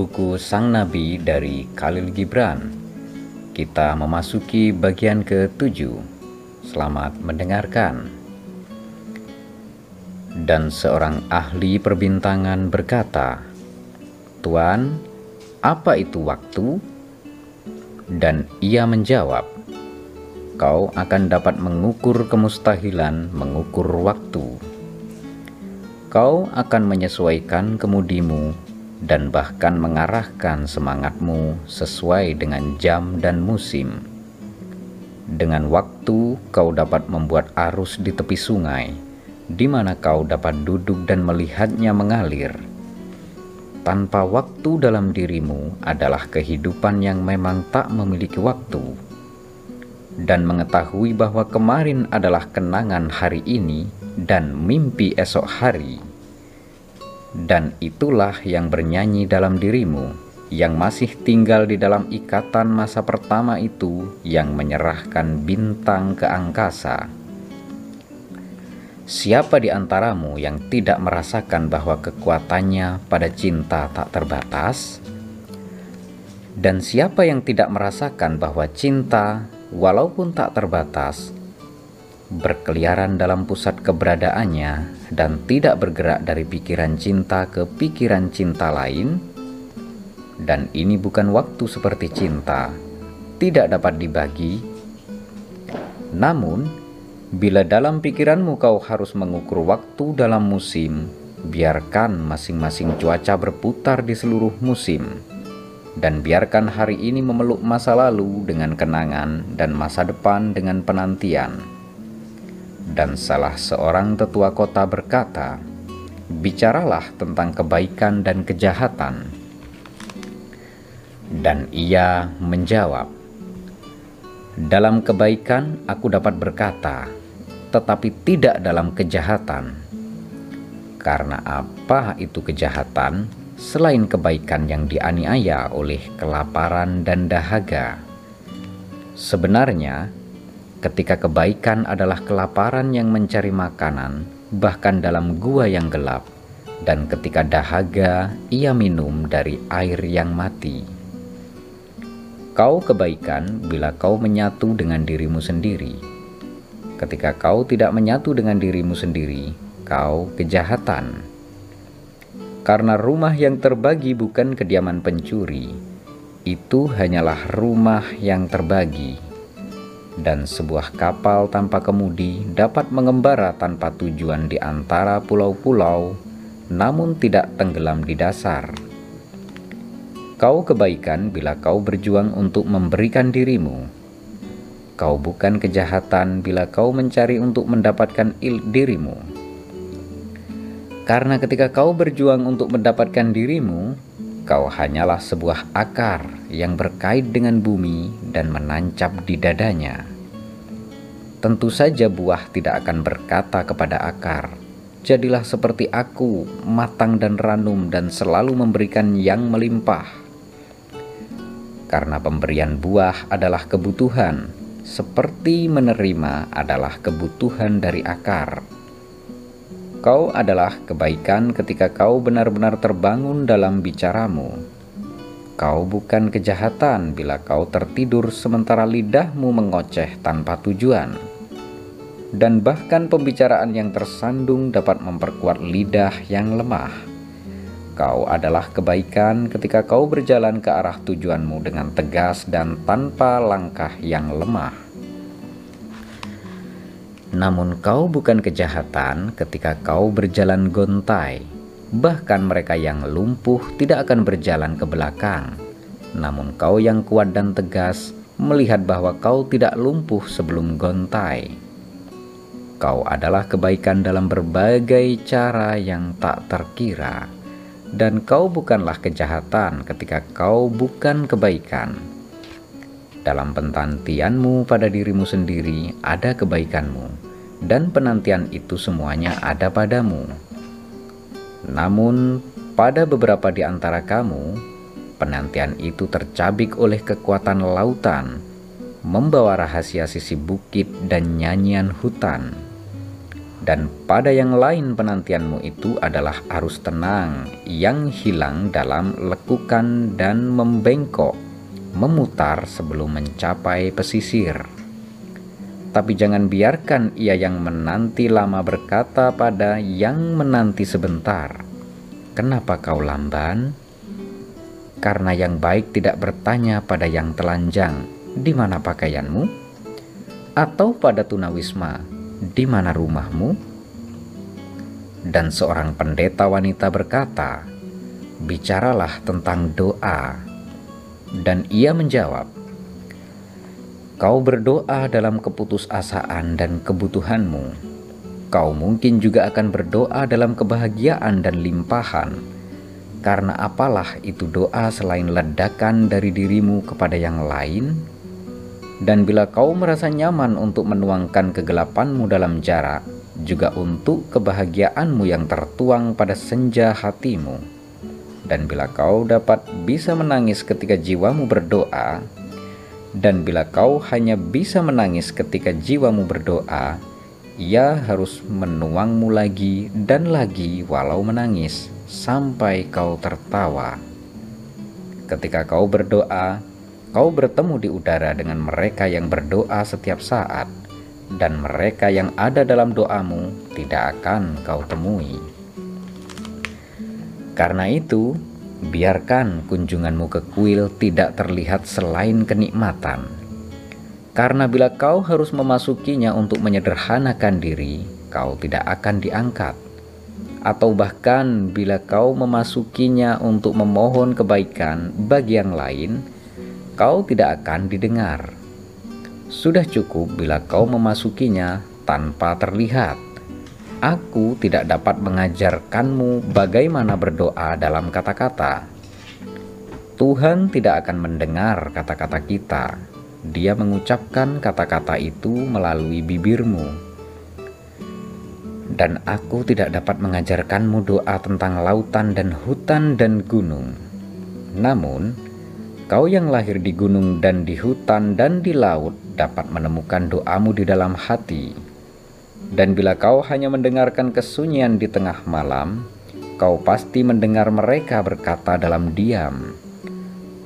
Buku Sang Nabi dari Khalil Gibran. Kita memasuki bagian ke-7 Selamat mendengarkan. Dan seorang ahli perbintangan berkata Tuan, apa itu waktu? Dan ia menjawab Kau akan dapat mengukur kemustahilan mengukur waktu. Kau akan menyesuaikan kemudimu dan bahkan mengarahkan semangatmu sesuai dengan jam dan musim. Dengan waktu, kau dapat membuat arus di tepi sungai, di mana kau dapat duduk dan melihatnya mengalir. Tanpa waktu dalam dirimu adalah kehidupan yang memang tak memiliki waktu, dan mengetahui bahwa kemarin adalah kenangan hari ini dan mimpi esok hari dan itulah yang bernyanyi dalam dirimu, yang masih tinggal di dalam ikatan masa pertama itu, yang menyerahkan bintang ke angkasa. Siapa di antaramu yang tidak merasakan bahwa kekuatannya pada cinta tak terbatas? Dan siapa yang tidak merasakan bahwa cinta, walaupun tak terbatas, berkeliaran dalam pusat keberadaannya dan tidak bergerak dari pikiran cinta ke pikiran cinta lain, dan ini bukan waktu seperti cinta, tidak dapat dibagi. Namun, bila dalam pikiranmu kau harus mengukur waktu dalam musim, biarkan masing-masing cuaca berputar di seluruh musim, dan biarkan hari ini memeluk masa lalu dengan kenangan dan masa depan dengan penantian dan salah seorang tetua kota berkata, "Bicaralah tentang kebaikan dan kejahatan." Dan ia menjawab, "Dalam kebaikan aku dapat berkata, tetapi tidak dalam kejahatan. Karena apa itu kejahatan selain kebaikan yang dianiaya oleh kelaparan dan dahaga?" Sebenarnya, ketika kebaikan adalah kelaparan yang mencari makanan, bahkan dalam gua yang gelap, dan ketika dahaga ia minum dari air yang mati. Kau kebaikan bila kau menyatu dengan dirimu sendiri. Ketika kau tidak menyatu dengan dirimu sendiri, kau kejahatan. Karena rumah yang terbagi bukan kediaman pencuri, itu hanyalah rumah yang terbagi dan sebuah kapal tanpa kemudi dapat mengembara tanpa tujuan di antara pulau-pulau, namun tidak tenggelam di dasar. Kau kebaikan bila kau berjuang untuk memberikan dirimu. Kau bukan kejahatan bila kau mencari untuk mendapatkan il dirimu. Karena ketika kau berjuang untuk mendapatkan dirimu, kau hanyalah sebuah akar yang berkait dengan bumi dan menancap di dadanya. Tentu saja buah tidak akan berkata kepada akar, "Jadilah seperti aku, matang dan ranum, dan selalu memberikan yang melimpah." Karena pemberian buah adalah kebutuhan, seperti menerima adalah kebutuhan dari akar. Kau adalah kebaikan ketika kau benar-benar terbangun dalam bicaramu. Kau bukan kejahatan bila kau tertidur sementara lidahmu mengoceh tanpa tujuan. Dan bahkan pembicaraan yang tersandung dapat memperkuat lidah yang lemah. Kau adalah kebaikan ketika kau berjalan ke arah tujuanmu dengan tegas dan tanpa langkah yang lemah. Namun kau bukan kejahatan ketika kau berjalan gontai. Bahkan mereka yang lumpuh tidak akan berjalan ke belakang. Namun kau yang kuat dan tegas melihat bahwa kau tidak lumpuh sebelum gontai. Kau adalah kebaikan dalam berbagai cara yang tak terkira. Dan kau bukanlah kejahatan ketika kau bukan kebaikan. Dalam penantianmu pada dirimu sendiri ada kebaikanmu, dan penantian itu semuanya ada padamu. Namun, pada beberapa di antara kamu, penantian itu tercabik oleh kekuatan lautan, membawa rahasia sisi bukit dan nyanyian hutan. Dan pada yang lain penantianmu itu adalah arus tenang yang hilang dalam lekukan dan membengkok, memutar sebelum mencapai pesisir. Tapi jangan biarkan ia yang menanti lama berkata pada yang menanti sebentar, "Kenapa kau lamban?" Karena yang baik tidak bertanya pada yang telanjang, "Di mana pakaianmu?" atau pada tunawisma, di mana rumahmu? Dan seorang pendeta wanita berkata, Bicaralah tentang doa. Dan ia menjawab, Kau berdoa dalam keputusasaan dan kebutuhanmu. Kau mungkin juga akan berdoa dalam kebahagiaan dan limpahan, karena apalah itu doa selain ledakan dari dirimu kepada yang lain dan bila kau merasa nyaman untuk menuangkan kegelapanmu dalam jarak, juga untuk kebahagiaanmu yang tertuang pada senja hatimu. Dan bila kau dapat bisa menangis ketika jiwamu berdoa, dan bila kau hanya bisa menangis ketika jiwamu berdoa, ia harus menuangmu lagi dan lagi walau menangis sampai kau tertawa. Ketika kau berdoa, Kau bertemu di udara dengan mereka yang berdoa setiap saat, dan mereka yang ada dalam doamu tidak akan kau temui. Karena itu, biarkan kunjunganmu ke kuil tidak terlihat selain kenikmatan. Karena bila kau harus memasukinya untuk menyederhanakan diri, kau tidak akan diangkat. Atau bahkan bila kau memasukinya untuk memohon kebaikan bagi yang lain, kau tidak akan didengar. Sudah cukup bila kau memasukinya tanpa terlihat. Aku tidak dapat mengajarkanmu bagaimana berdoa dalam kata-kata. Tuhan tidak akan mendengar kata-kata kita. Dia mengucapkan kata-kata itu melalui bibirmu. Dan aku tidak dapat mengajarkanmu doa tentang lautan dan hutan dan gunung. Namun, Kau yang lahir di gunung dan di hutan dan di laut dapat menemukan doamu di dalam hati. Dan bila kau hanya mendengarkan kesunyian di tengah malam, kau pasti mendengar mereka berkata dalam diam,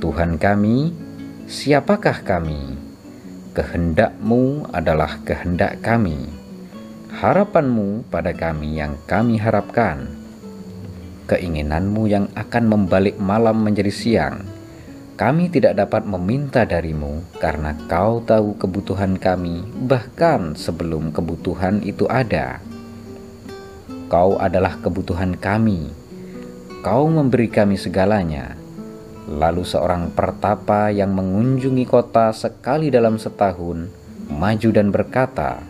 Tuhan kami, siapakah kami? Kehendakmu adalah kehendak kami. Harapanmu pada kami yang kami harapkan. Keinginanmu yang akan membalik malam menjadi siang kami tidak dapat meminta darimu karena kau tahu kebutuhan kami bahkan sebelum kebutuhan itu ada. Kau adalah kebutuhan kami. Kau memberi kami segalanya. Lalu seorang pertapa yang mengunjungi kota sekali dalam setahun maju dan berkata,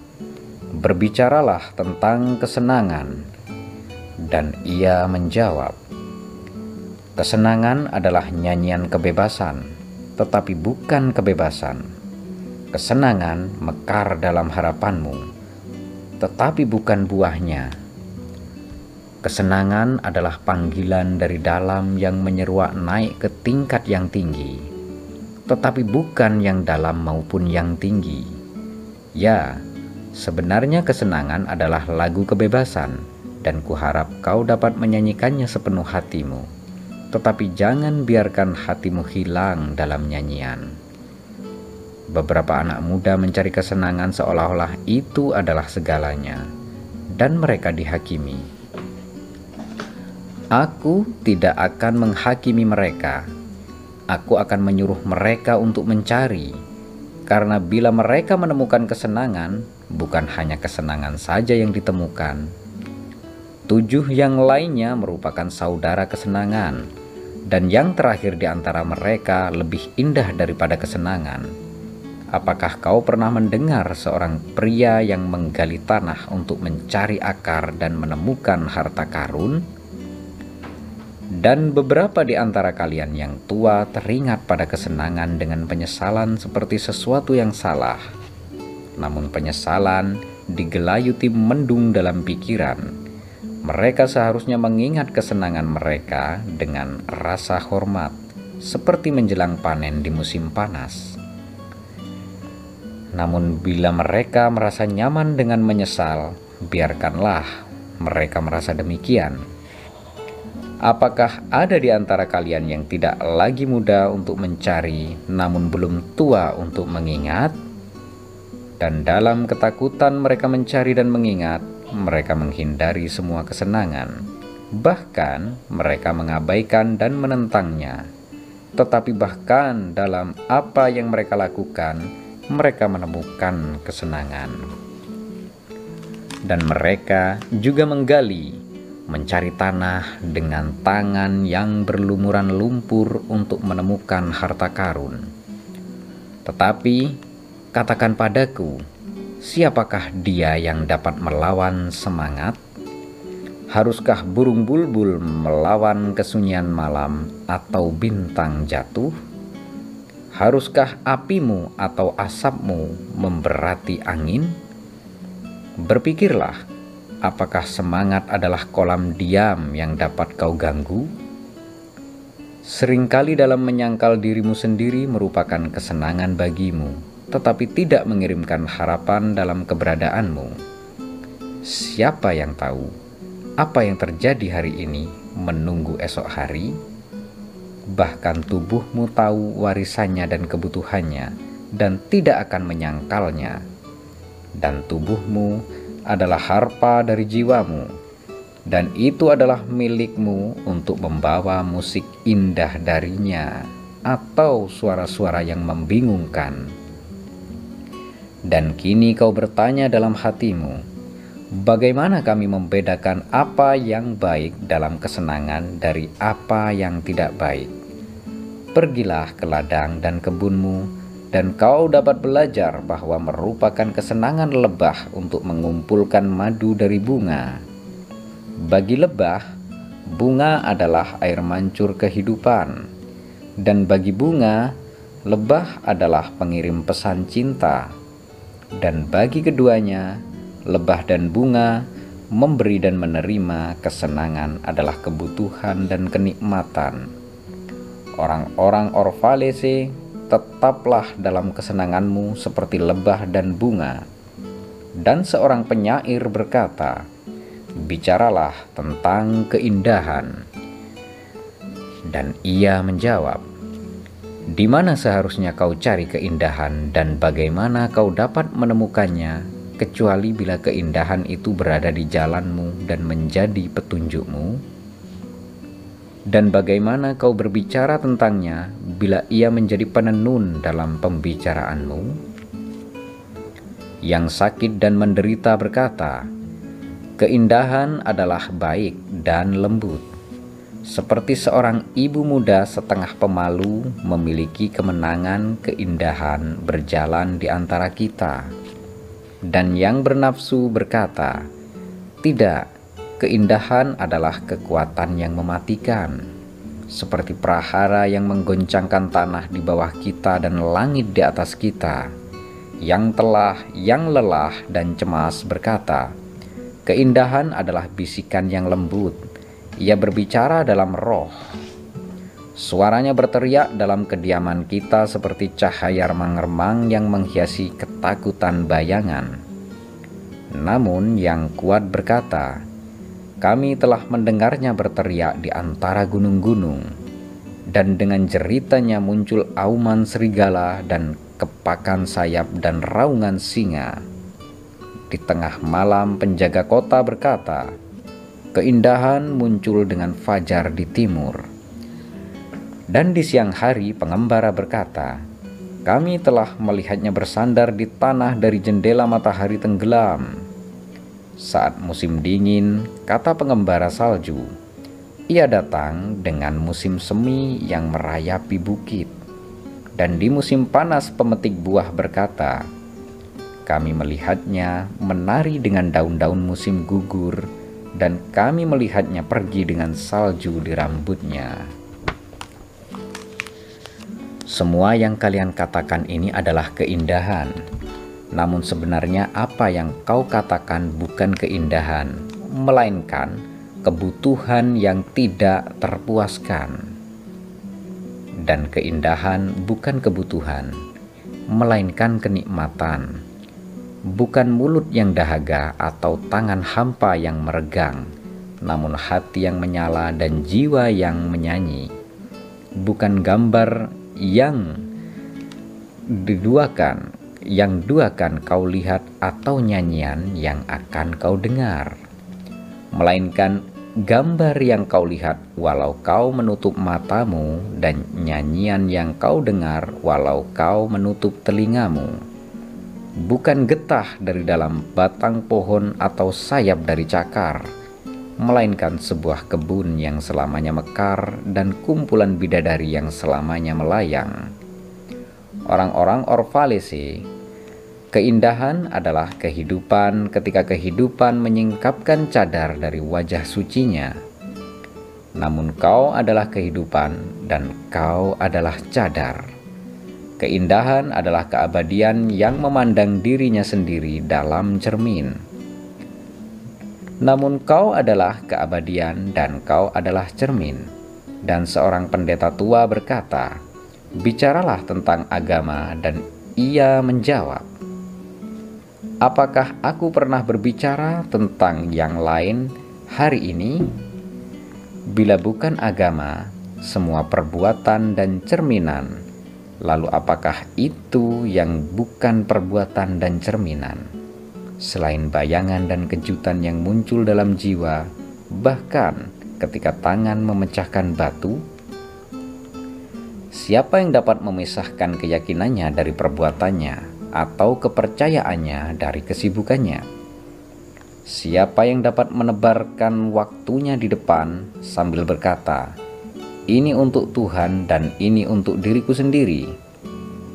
"Berbicaralah tentang kesenangan." Dan ia menjawab, Kesenangan adalah nyanyian kebebasan, tetapi bukan kebebasan. Kesenangan mekar dalam harapanmu, tetapi bukan buahnya. Kesenangan adalah panggilan dari dalam yang menyeruak naik ke tingkat yang tinggi, tetapi bukan yang dalam maupun yang tinggi. Ya, sebenarnya kesenangan adalah lagu kebebasan, dan kuharap kau dapat menyanyikannya sepenuh hatimu tetapi jangan biarkan hatimu hilang dalam nyanyian. Beberapa anak muda mencari kesenangan seolah-olah itu adalah segalanya, dan mereka dihakimi. Aku tidak akan menghakimi mereka. Aku akan menyuruh mereka untuk mencari, karena bila mereka menemukan kesenangan, bukan hanya kesenangan saja yang ditemukan. Tujuh yang lainnya merupakan saudara kesenangan dan yang terakhir di antara mereka lebih indah daripada kesenangan. Apakah kau pernah mendengar seorang pria yang menggali tanah untuk mencari akar dan menemukan harta karun? Dan beberapa di antara kalian yang tua teringat pada kesenangan dengan penyesalan seperti sesuatu yang salah. Namun penyesalan digelayuti mendung dalam pikiran mereka seharusnya mengingat kesenangan mereka dengan rasa hormat, seperti menjelang panen di musim panas. Namun, bila mereka merasa nyaman dengan menyesal, biarkanlah mereka merasa demikian. Apakah ada di antara kalian yang tidak lagi muda untuk mencari, namun belum tua untuk mengingat? Dan dalam ketakutan mereka mencari dan mengingat, mereka menghindari semua kesenangan. Bahkan mereka mengabaikan dan menentangnya. Tetapi bahkan dalam apa yang mereka lakukan, mereka menemukan kesenangan. Dan mereka juga menggali, mencari tanah dengan tangan yang berlumuran lumpur untuk menemukan harta karun. Tetapi katakan padaku, siapakah dia yang dapat melawan semangat? Haruskah burung bulbul melawan kesunyian malam atau bintang jatuh? Haruskah apimu atau asapmu memberati angin? Berpikirlah, apakah semangat adalah kolam diam yang dapat kau ganggu? Seringkali dalam menyangkal dirimu sendiri merupakan kesenangan bagimu, tetapi tidak mengirimkan harapan dalam keberadaanmu. Siapa yang tahu apa yang terjadi hari ini menunggu esok hari? bahkan tubuhmu tahu warisannya dan kebutuhannya, dan tidak akan menyangkalnya. Dan tubuhmu adalah harpa dari jiwamu, dan itu adalah milikmu untuk membawa musik indah darinya, atau suara-suara yang membingungkan. Dan kini kau bertanya dalam hatimu, Bagaimana kami membedakan apa yang baik dalam kesenangan dari apa yang tidak baik? Pergilah ke ladang dan kebunmu, dan kau dapat belajar bahwa merupakan kesenangan lebah untuk mengumpulkan madu dari bunga. Bagi lebah, bunga adalah air mancur kehidupan, dan bagi bunga, lebah adalah pengirim pesan cinta, dan bagi keduanya, lebah dan bunga, memberi dan menerima kesenangan adalah kebutuhan dan kenikmatan. Orang-orang Orvalese, tetaplah dalam kesenanganmu seperti lebah dan bunga. Dan seorang penyair berkata, Bicaralah tentang keindahan. Dan ia menjawab, Di mana seharusnya kau cari keindahan dan bagaimana kau dapat menemukannya kecuali bila keindahan itu berada di jalanmu dan menjadi petunjukmu? Dan bagaimana kau berbicara tentangnya bila ia menjadi penenun dalam pembicaraanmu? Yang sakit dan menderita berkata, Keindahan adalah baik dan lembut, seperti seorang ibu muda setengah pemalu memiliki kemenangan keindahan berjalan di antara kita dan yang bernafsu berkata, "Tidak, keindahan adalah kekuatan yang mematikan, seperti prahara yang menggoncangkan tanah di bawah kita dan langit di atas kita." Yang telah, yang lelah dan cemas berkata, "Keindahan adalah bisikan yang lembut." Ia berbicara dalam roh, Suaranya berteriak dalam kediaman kita seperti cahaya remang-remang yang menghiasi ketakutan bayangan. Namun yang kuat berkata, kami telah mendengarnya berteriak di antara gunung-gunung, dan dengan jeritanya muncul auman serigala dan kepakan sayap dan raungan singa. Di tengah malam penjaga kota berkata, keindahan muncul dengan fajar di timur dan di siang hari pengembara berkata, kami telah melihatnya bersandar di tanah dari jendela matahari tenggelam. Saat musim dingin, kata pengembara salju, ia datang dengan musim semi yang merayapi bukit. Dan di musim panas pemetik buah berkata, kami melihatnya menari dengan daun-daun musim gugur, dan kami melihatnya pergi dengan salju di rambutnya. Semua yang kalian katakan ini adalah keindahan. Namun sebenarnya apa yang kau katakan bukan keindahan, melainkan kebutuhan yang tidak terpuaskan. Dan keindahan bukan kebutuhan, melainkan kenikmatan. Bukan mulut yang dahaga atau tangan hampa yang meregang, namun hati yang menyala dan jiwa yang menyanyi. Bukan gambar yang diduakan, yang duakan kau lihat atau nyanyian yang akan kau dengar, melainkan gambar yang kau lihat walau kau menutup matamu dan nyanyian yang kau dengar walau kau menutup telingamu bukan getah dari dalam batang pohon atau sayap dari cakar, melainkan sebuah kebun yang selamanya mekar dan kumpulan bidadari yang selamanya melayang. Orang-orang Orvalese, keindahan adalah kehidupan ketika kehidupan menyingkapkan cadar dari wajah sucinya. Namun kau adalah kehidupan dan kau adalah cadar. Keindahan adalah keabadian yang memandang dirinya sendiri dalam cermin. Namun kau adalah keabadian dan kau adalah cermin. Dan seorang pendeta tua berkata, Bicaralah tentang agama dan ia menjawab, Apakah aku pernah berbicara tentang yang lain hari ini? Bila bukan agama, semua perbuatan dan cerminan Lalu apakah itu yang bukan perbuatan dan cerminan? Selain bayangan dan kejutan yang muncul dalam jiwa, bahkan ketika tangan memecahkan batu, siapa yang dapat memisahkan keyakinannya dari perbuatannya atau kepercayaannya dari kesibukannya? Siapa yang dapat menebarkan waktunya di depan sambil berkata, ini untuk Tuhan dan ini untuk diriku sendiri.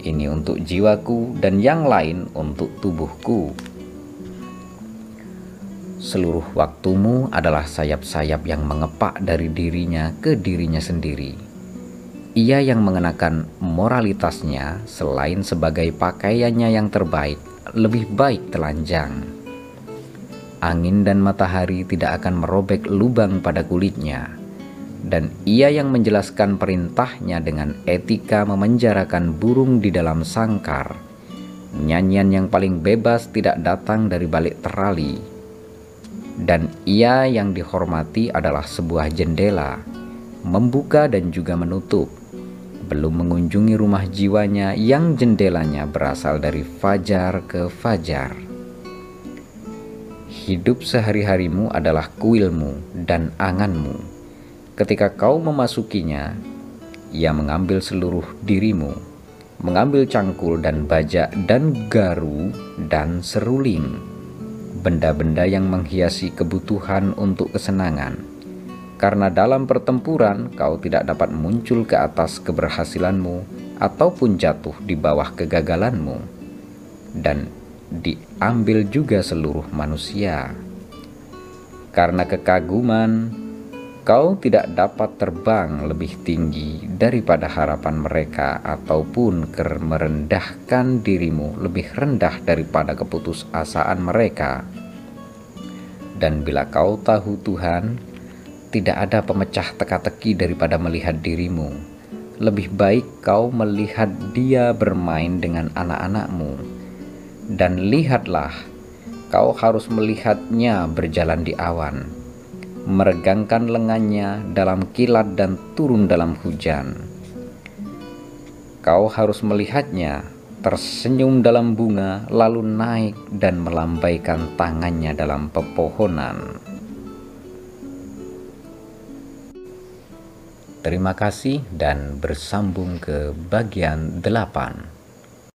Ini untuk jiwaku dan yang lain untuk tubuhku. Seluruh waktumu adalah sayap-sayap yang mengepak dari dirinya ke dirinya sendiri. Ia yang mengenakan moralitasnya selain sebagai pakaiannya yang terbaik, lebih baik telanjang. Angin dan matahari tidak akan merobek lubang pada kulitnya dan ia yang menjelaskan perintahnya dengan etika memenjarakan burung di dalam sangkar. Nyanyian yang paling bebas tidak datang dari balik terali. Dan ia yang dihormati adalah sebuah jendela, membuka dan juga menutup. Belum mengunjungi rumah jiwanya yang jendelanya berasal dari fajar ke fajar. Hidup sehari-harimu adalah kuilmu dan anganmu Ketika kau memasukinya, ia mengambil seluruh dirimu, mengambil cangkul dan bajak dan garu dan seruling, benda-benda yang menghiasi kebutuhan untuk kesenangan. Karena dalam pertempuran kau tidak dapat muncul ke atas keberhasilanmu ataupun jatuh di bawah kegagalanmu. Dan diambil juga seluruh manusia. Karena kekaguman, Kau tidak dapat terbang lebih tinggi daripada harapan mereka ataupun merendahkan dirimu lebih rendah daripada keputusasaan mereka. Dan bila kau tahu Tuhan, tidak ada pemecah teka-teki daripada melihat dirimu. Lebih baik kau melihat dia bermain dengan anak-anakmu. Dan lihatlah, kau harus melihatnya berjalan di awan meregangkan lengannya dalam kilat dan turun dalam hujan. Kau harus melihatnya tersenyum dalam bunga, lalu naik dan melambaikan tangannya dalam pepohonan. Terima kasih dan bersambung ke bagian delapan.